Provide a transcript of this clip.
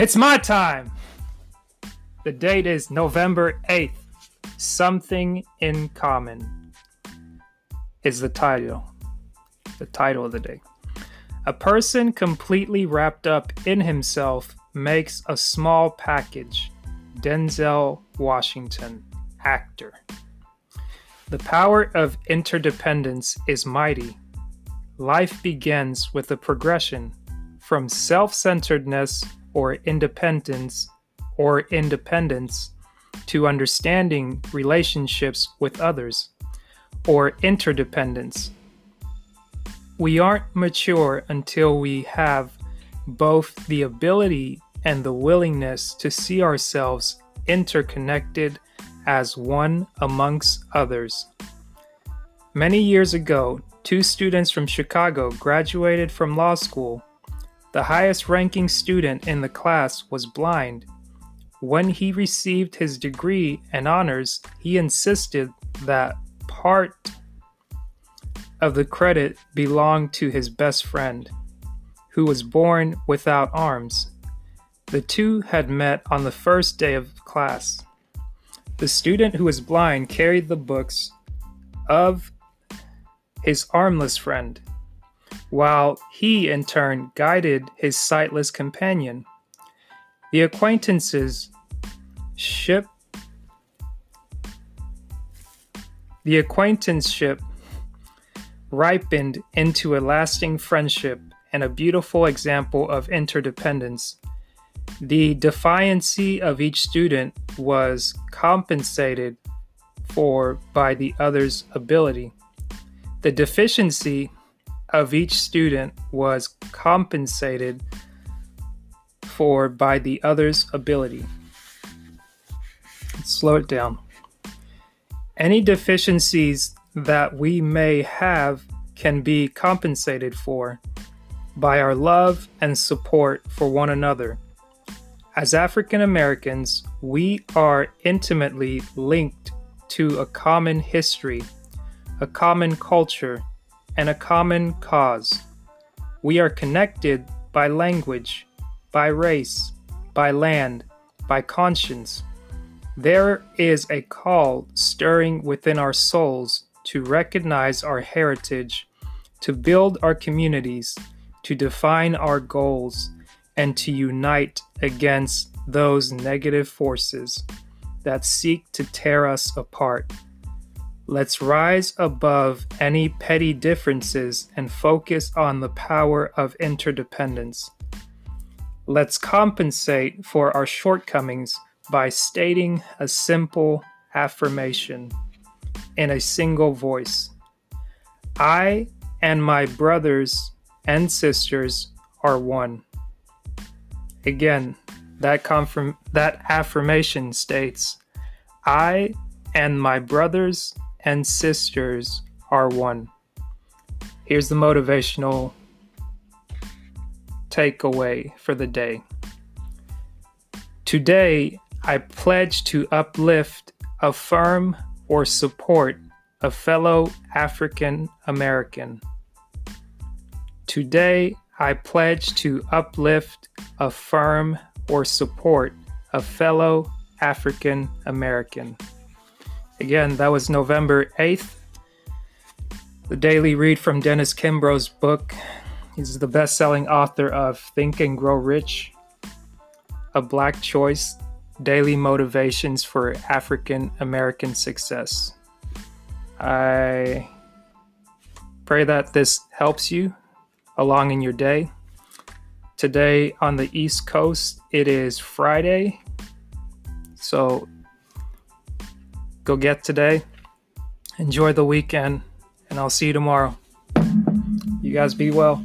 It's my time. The date is November 8th. Something in Common is the title. The title of the day. A person completely wrapped up in himself makes a small package. Denzel Washington, actor. The power of interdependence is mighty. Life begins with a progression from self centeredness or independence or independence to understanding relationships with others or interdependence. We aren't mature until we have both the ability and the willingness to see ourselves interconnected as one amongst others. Many years ago, two students from Chicago graduated from law school the highest ranking student in the class was blind. When he received his degree and honors, he insisted that part of the credit belonged to his best friend, who was born without arms. The two had met on the first day of class. The student who was blind carried the books of his armless friend while he in turn guided his sightless companion. The acquaintances ship the acquaintanceship ripened into a lasting friendship and a beautiful example of interdependence. The defiancy of each student was compensated for by the other's ability. The deficiency of each student was compensated for by the other's ability. Let's slow it down. Any deficiencies that we may have can be compensated for by our love and support for one another. As African Americans, we are intimately linked to a common history, a common culture, and a common cause. We are connected by language, by race, by land, by conscience. There is a call stirring within our souls to recognize our heritage, to build our communities, to define our goals, and to unite against those negative forces that seek to tear us apart. Let's rise above any petty differences and focus on the power of interdependence. Let's compensate for our shortcomings by stating a simple affirmation in a single voice. I and my brothers and sisters are one. Again, that confirm that affirmation states, I and my brothers and sisters are one. Here's the motivational takeaway for the day. Today, I pledge to uplift, affirm, or support a fellow African American. Today, I pledge to uplift, affirm, or support a fellow African American. Again, that was November 8th. The daily read from Dennis Kimbro's book. He's the best selling author of Think and Grow Rich, A Black Choice Daily Motivations for African American Success. I pray that this helps you along in your day. Today on the East Coast, it is Friday. So go get today. Enjoy the weekend, and I'll see you tomorrow. You guys be well.